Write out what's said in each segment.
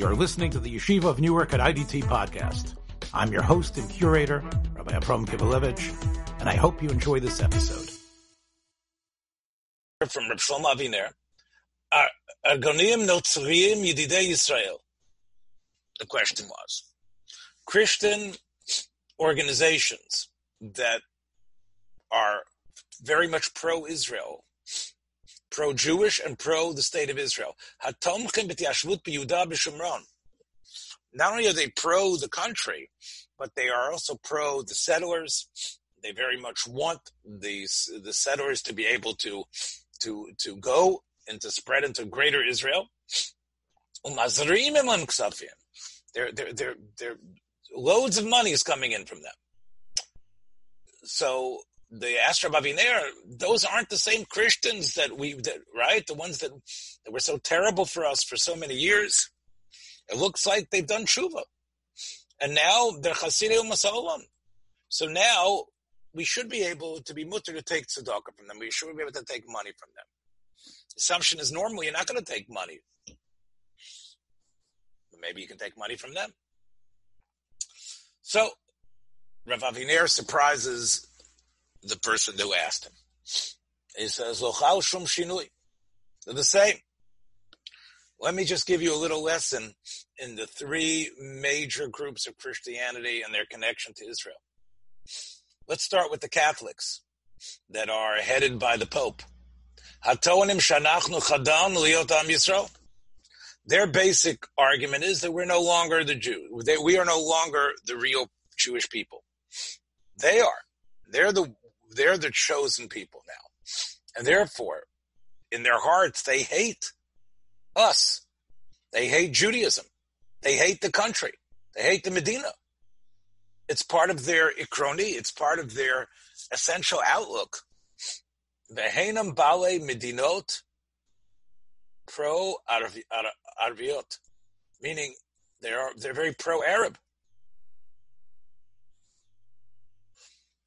You're listening to the Yeshiva of Newark at IDT podcast. I'm your host and curator, Rabbi Abram Kibalevich, and I hope you enjoy this episode. From Reb Aviner, Argonim Notzriim Yedidei Yisrael. The question was, Christian organizations that are very much pro-Israel, pro-Jewish and pro the state of Israel. Not only are they pro the country, but they are also pro the settlers. They very much want these the settlers to be able to to to go and to spread into greater Israel. There, there, there, there, loads of money is coming in from them. So the Astra Baviner, those aren't the same Christians that we, that, right? The ones that, that were so terrible for us for so many years. It looks like they've done tshuva. And now they're Chasidei Masalam. So now we should be able to be mutter to take tzedakah from them. We should be able to take money from them. Assumption is normally you're not going to take money. But maybe you can take money from them. So Rav Aviner surprises the person who asked him. He says, Lochal Shum Shinui. They're the same. Let me just give you a little lesson in the three major groups of Christianity and their connection to Israel. Let's start with the Catholics that are headed by the Pope. Their basic argument is that we're no longer the Jews. We are no longer the real Jewish people. They are. They're the they're the chosen people now. And therefore, in their hearts, they hate us. They hate Judaism. They hate the country. They hate the Medina. It's part of their ikroni. It's part of their essential outlook. Vehenam bale medinot pro Arviot, meaning they're they're very pro Arab.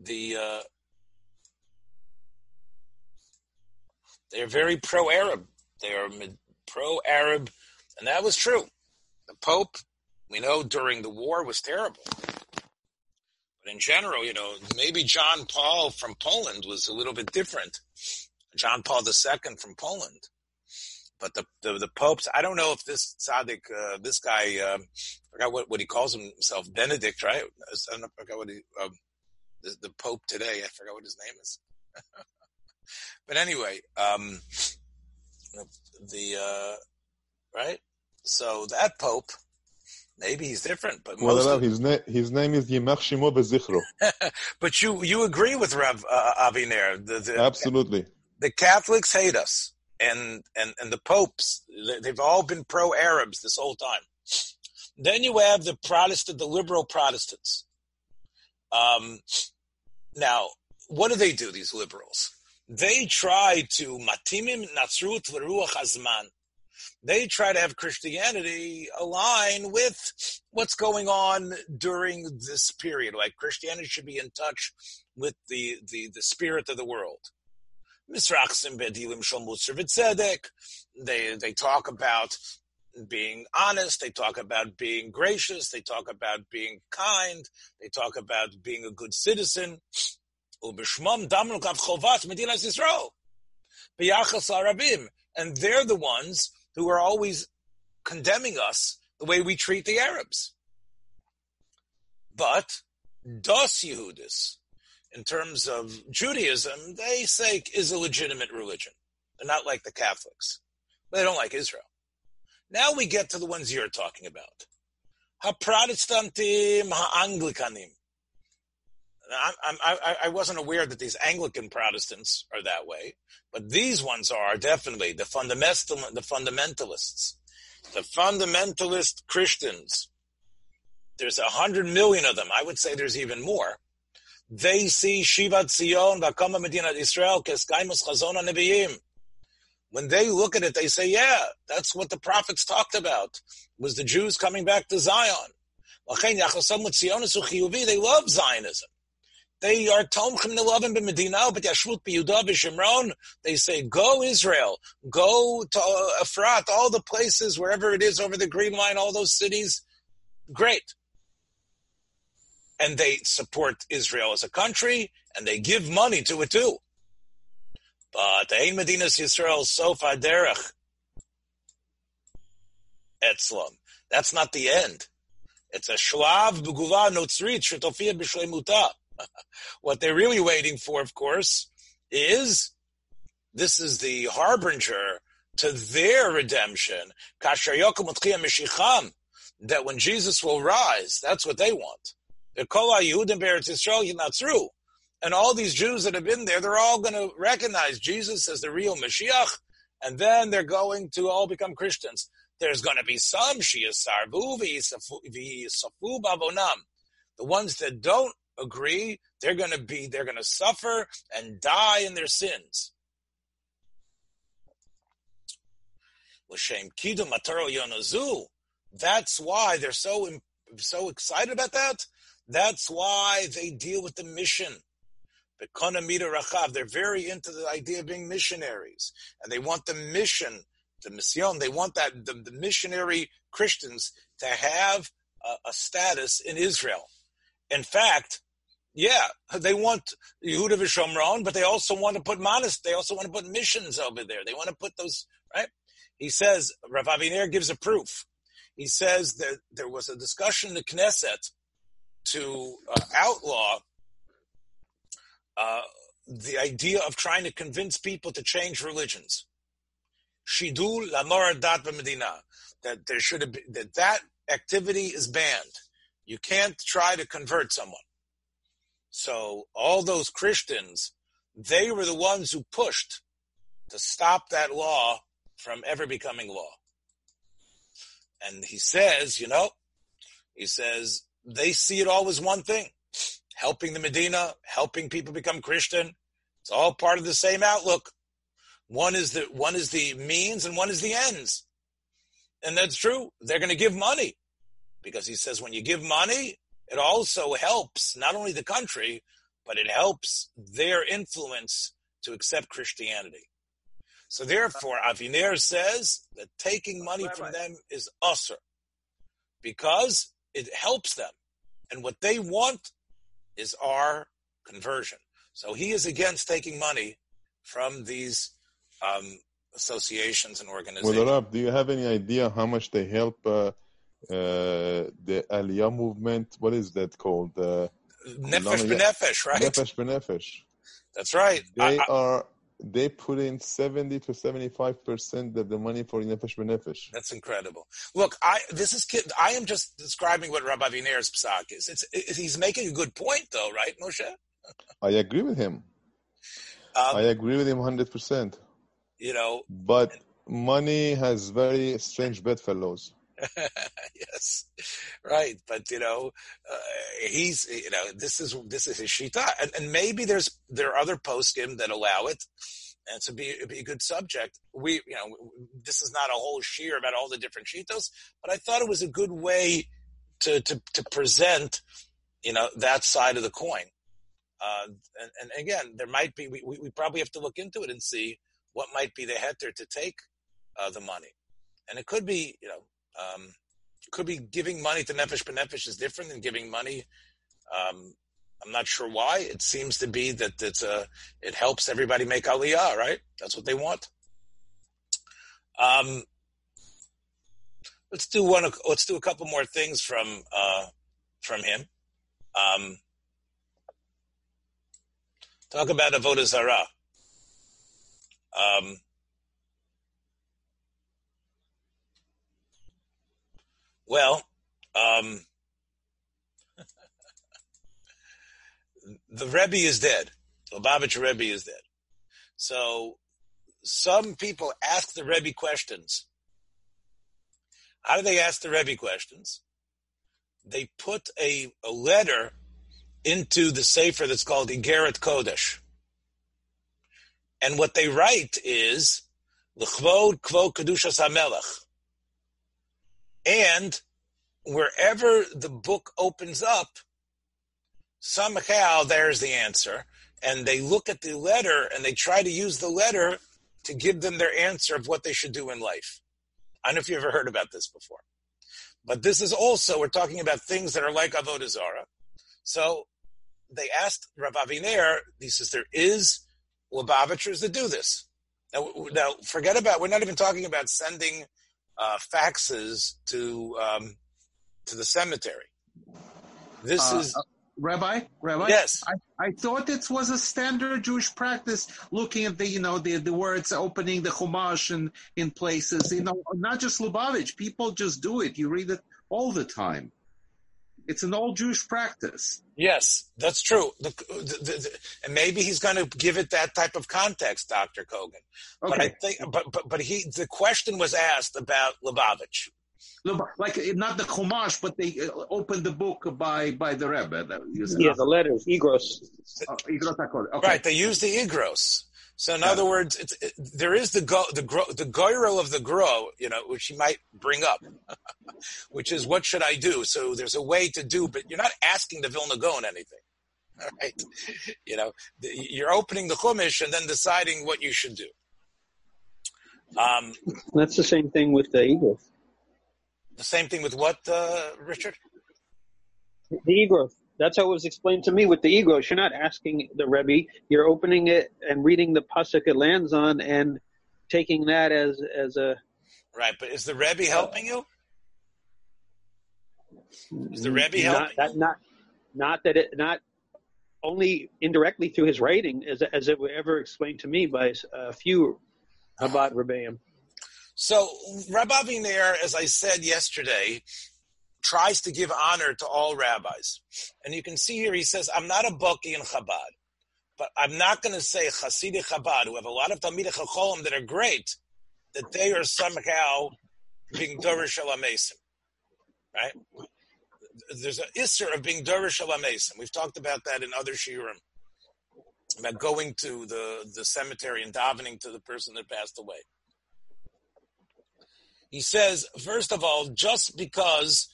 The uh, they're very pro Arab. They are pro Arab, and that was true. The Pope, we know during the war was terrible. But in general, you know, maybe John Paul from Poland was a little bit different. John Paul II from Poland. But the, the, the popes, I don't know if this tzaddik, uh, this guy, I forgot what, what he calls himself, Benedict, right? I, I forgot what he, um, the, the pope today, I forgot what his name is. but anyway, um, the, uh, right? So that pope, maybe he's different, but well, his, na- his name is Yimach Shimo Bezichro. but you, you agree with Rav uh, Aviner. The, the, Absolutely. The Catholics hate us and and and the popes they've all been pro Arabs this whole time. Then you have the Protestant, the liberal Protestants. Um, now, what do they do? These liberals, they try to matimim natsrut v'ruach hazman. They try to have Christianity align with what's going on during this period. Like Christianity should be in touch with the the, the spirit of the world. They they talk about being honest. They talk about being gracious. They talk about being kind. They talk about being a good citizen. Ubishmam damnu chovat medinas Yisrael. B'yachas arabim, and they're the ones who are always condemning us the way we treat the Arabs. But dos Yehudis, in terms of Judaism, they say is a legitimate religion. They're not like the Catholics. They don't like Israel. Now we get to the ones you're talking about. Ha-Protestantim, ha-Anglikanim. I, I, I wasn't aware that these Anglican Protestants are that way, but these ones are definitely the fundamental, the fundamentalists, the fundamentalist Christians. There's a hundred million of them. I would say there's even more they see Shiva Zion, Vakama Medina Israel, Keskaimus Chazon Nebiim. When they look at it, they say, yeah, that's what the prophets talked about, was the Jews coming back to Zion. They love Zionism. They are Tomchim Nilavim b'Medina, but Yashvut b'Yudah b'Shimron. They say, go Israel, go to uh, Efrat, all the places, wherever it is over the Green Line, all those cities. Great. And they support Israel as a country, and they give money to it too. But Ein Medinas Yisrael Sofa Derech Etzlam. That's not the end. It's a shlav b'guva notzrit shetofia b'shleimuta. What they're really waiting for, of course, is this is the harbinger to their redemption. That when Jesus will rise, that's what they want. And all these Jews that have been there, they're all going to recognize Jesus as the real Mashiach, and then they're going to all become Christians. There's going to be some bavonam. The ones that don't agree, they're going to be, they're going to suffer and die in their sins. That's why they're so so excited about that. That's why they deal with the mission. They're very into the idea of being missionaries, and they want the mission, the mission. They want that the, the missionary Christians to have a, a status in Israel. In fact, yeah, they want Yehuda v'Shomron, but they also want to put monast. They also want to put missions over there. They want to put those right. He says Rav Aviner gives a proof. He says that there was a discussion in the Knesset to uh, outlaw uh, the idea of trying to convince people to change religions. Shidul lamor dat medina that there should have been, that that activity is banned. You can't try to convert someone. So all those Christians, they were the ones who pushed to stop that law from ever becoming law. And he says, you know, he says they see it all as one thing. Helping the Medina, helping people become Christian. It's all part of the same outlook. One is the one is the means and one is the ends. And that's true. They're going to give money because he says when you give money, it also helps not only the country, but it helps their influence to accept Christianity. So therefore, Aviner says that taking money from them is usher because it helps them. And what they want is our conversion. So he is against taking money from these um, associations and organizations. Well, Rab, do you have any idea how much they help uh, the Aliyah movement. What is that called? Uh, Nefesh right? Nefesh B'Nefesh. That's right. They I, are they put in 70 to 75 percent of the money for Nefesh B'Nefesh. That's incredible. Look, I this is I am just describing what Rabbi Aviner's psak is. It's, it, he's making a good point, though, right, Moshe? I agree with him. Um, I agree with him 100 percent. You know, but money has very strange bedfellows. yes, right. But you know, uh, he's you know this is this is his shita, and, and maybe there's there are other poskim that allow it, and to be be a good subject. We you know this is not a whole shear about all the different shitos, but I thought it was a good way to to to present you know that side of the coin. Uh, and, and, again, there might be we, we probably have to look into it and see what might be the heter to take uh, the money, and it could be you know could be giving money to Nefesh B'Nefesh is different than giving money. Um, I'm not sure why. It seems to be that it's a, it helps everybody make aliyah, right? That's what they want. Um, let's do one. Let's do a couple more things from uh, from him. Um, talk about avodah zarah. Um, Well, um, the Rebbe is dead. Lubavitch Rebbe is dead. So some people ask the Rebbe questions. How do they ask the Rebbe questions? They put a, a letter into the Sefer that's called Igeret Kodesh. And what they write is, L'chvod kvo kedushas hamelech. And wherever the book opens up, somehow there's the answer, and they look at the letter and they try to use the letter to give them their answer of what they should do in life. I don't know if you've ever heard about this before. But this is also, we're talking about things that are like Avodah Zarah. So they asked Rav Aviner, he says, there is Lubavitchers that do this. Now, now, forget about, we're not even talking about sending uh, faxes to, um, to the cemetery. This uh, is. Uh, Rabbi, Rabbi. Yes. I, I thought it was a standard Jewish practice looking at the, you know, the, the words opening the Chumash in, in places, you know, not just Lubavitch. People just do it. You read it all the time. It's an old Jewish practice. Yes, that's true. The, the, the, and maybe he's going to give it that type of context, Dr. Kogan. Okay. But I think, but, but, but he, the question was asked about Lubavitch like not the Chumash, but they uh, opened the book by by the Rebbe. Yeah, the letters, Igros. Oh, igros okay. Right, they use the Igros. So in yeah. other words, it, there is the go, the gro, the goyrel of the grow, you know, which he might bring up, which is what should I do? So there's a way to do, but you're not asking the Vilna Gaon anything. All right, you know, you're opening the Chumash and then deciding what you should do. Um, That's the same thing with the Igros. The same thing with what, uh, Richard? The ego. That's how it was explained to me with the ego. You're not asking the Rebbe. You're opening it and reading the pasuk it lands on and taking that as as a. Right, but is the Rebbe uh, helping you? Is the Rebbe helping? Not, that, not, not that it not only indirectly through his writing, as as it was ever explained to me by a few Chabad Rebbeim. So Rabbi Aviner, as I said yesterday, tries to give honor to all rabbis. And you can see here, he says, I'm not a Boki in Chabad, but I'm not going to say Hasidic Chabad, who have a lot of Talmidei Chacholim that are great, that they are somehow being Dorish Mason, right? There's an Isser of being Dorish Mason. We've talked about that in other Shiurim, about going to the, the cemetery and davening to the person that passed away. He says, first of all, just because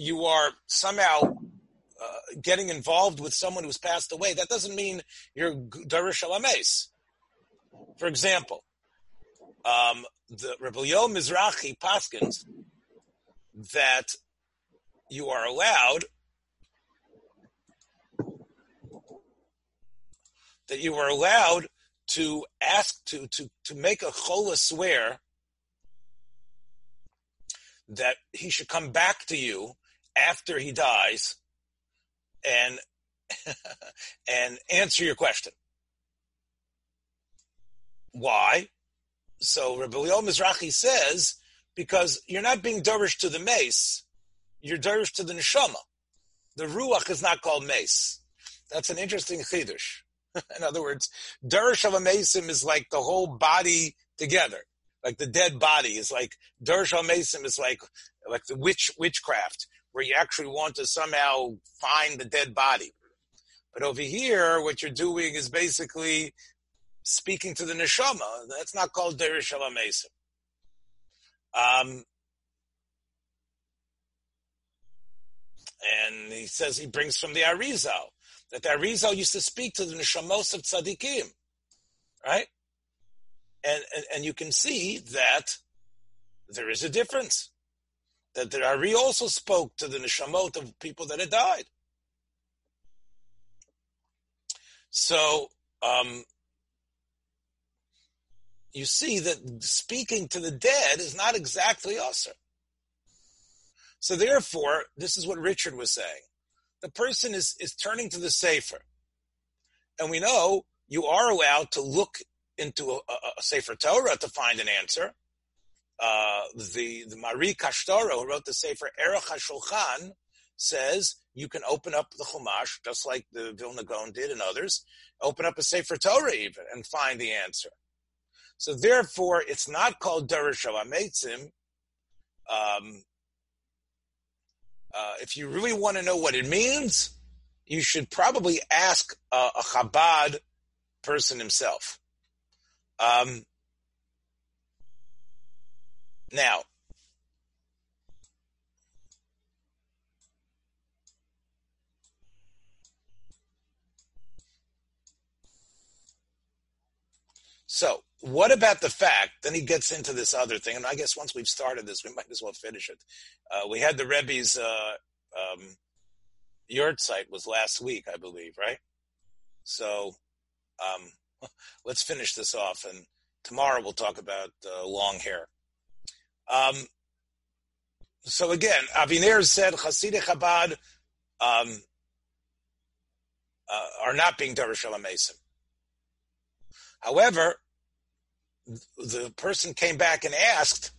you are somehow uh, getting involved with someone who's passed away, that doesn't mean you're Darish Alames. For example, um, the Rebellion Mizrahi Paskins that you are allowed that you are allowed to ask to to to make a chola swear that he should come back to you after he dies and and answer your question. Why? So Rabbi Leo Mizrahi says, because you're not being dervish to the mace, you're dervish to the neshama. The ruach is not called mace. That's an interesting chidush. In other words, dervish of a mason is like the whole body together like the dead body is like Dershal Mason is like like the witch witchcraft, where you actually want to somehow find the dead body. But over here, what you're doing is basically speaking to the neshama. That's not called Dershal Mason. Um, and he says he brings from the Arizal that the Arizal used to speak to the neshamos of tzaddikim, right? and, and, and you can see that there is a difference. That the Ari also spoke to the neshamot of people that had died. So um, you see that speaking to the dead is not exactly usher. So therefore, this is what Richard was saying. The person is, is turning to the Sefer. And we know you are allowed to look into a, a, a Sefer Torah to find an answer. Uh, the the Mari Kashtara, who wrote the Sefer Erech HaShulchan, says you can open up the Chumash, just like the Vilna Gaon did and others, open up a Sefer Torah even and find the answer. So therefore, it's not called Derish Ametzim. Um, uh, if you really want to know what it means, you should probably ask a, a Chabad person himself. Um, now, So, what about the fact? Then he gets into this other thing, and I guess once we've started this, we might as well finish it. Uh, we had the Rebbe's uh, um, yurt site was last week, I believe, right? So, um, let's finish this off, and tomorrow we'll talk about uh, long hair. Um, so again, Aviner said Hasidic Chabad um, uh, are not being Darash Mason. However, the person came back and asked,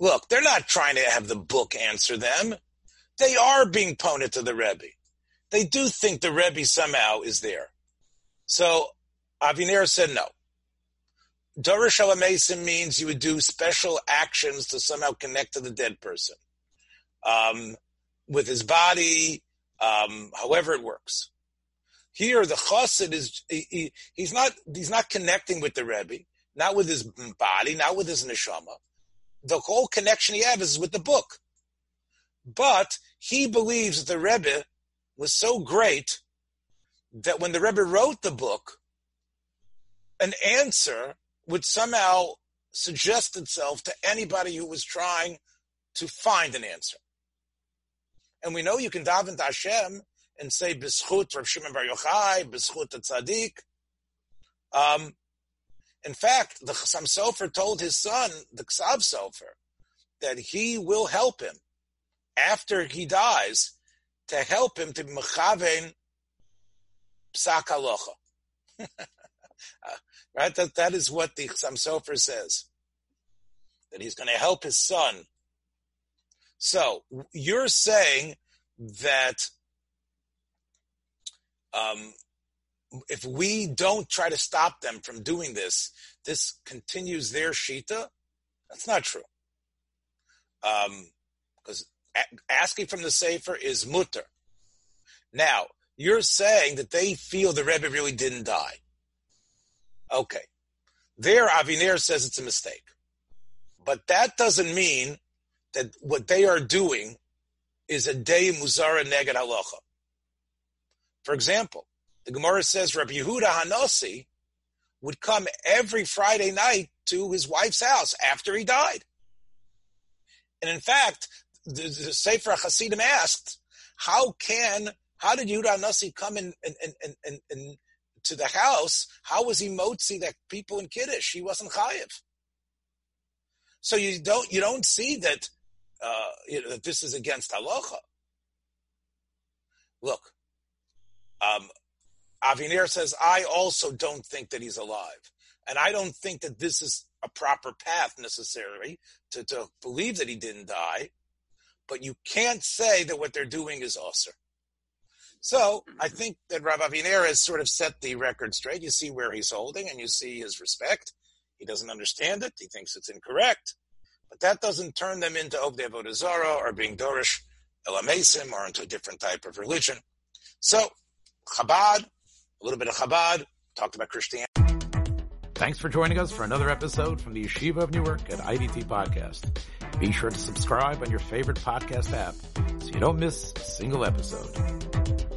look, they're not trying to have the book answer them. They are being poned to the Rebbe. They do think the Rebbe somehow is there. So Aviner said no. Dorish Mason means you would do special actions to somehow connect to the dead person. Um, with his body, um, however it works. Here, the chassid is he, he, he's not he's not connecting with the rebbe, not with his body, not with his neshama. The whole connection he has is with the book. But he believes the rebbe was so great that when the rebbe wrote the book, an answer would somehow suggest itself to anybody who was trying to find an answer. And we know you can daven to Hashem and say B'schut Rav Shimon Bar Yochai, B'schut Tzaddik. Um, in fact, the Chassam Sofer told his son, the Ksav Sofer, that he will help him after he dies to help him to mechaven psak halacha. right? That, that is what the Chassam Sofer says. That he's going to help his son. So you're saying that um, if we don't try to stop them from doing this, this continues their shita. That's not true. Because um, a- asking from the Sefer is mutter. Now, you're saying that they feel the Rebbe really didn't die. Okay. There, Aviner says it's a mistake. But that doesn't mean that what they are doing is a day muzara neged halacha. For example, the Gemara says Rabbi Yehuda Hanasi would come every Friday night to his wife's house after he died. And in fact, the, the Sefer Hasidim asked, how can, how did Yehuda Hanasi come in, in, in, in, in, to the house? How was he motzi that people in Kiddush? He wasn't chayiv. So you don't, you don't see that, uh, you know, that this is against halacha. Look, um, Aviner says, I also don't think that he's alive. And I don't think that this is a proper path necessarily to, to believe that he didn't die. But you can't say that what they're doing is usher. So mm-hmm. I think that Rav Aviner has sort of set the record straight. You see where he's holding and you see his respect. He doesn't understand it. He thinks it's incorrect. But that doesn't turn them into Obdei Avodah or being Dorish Elamesim or into a different type of religion. So Chabad, a little bit of Chabad, talked about Christianity. Thanks for joining us for another episode from the Yeshiva of Newark at IDT Podcast. Be sure to subscribe on your favorite podcast app so you don't miss a single episode.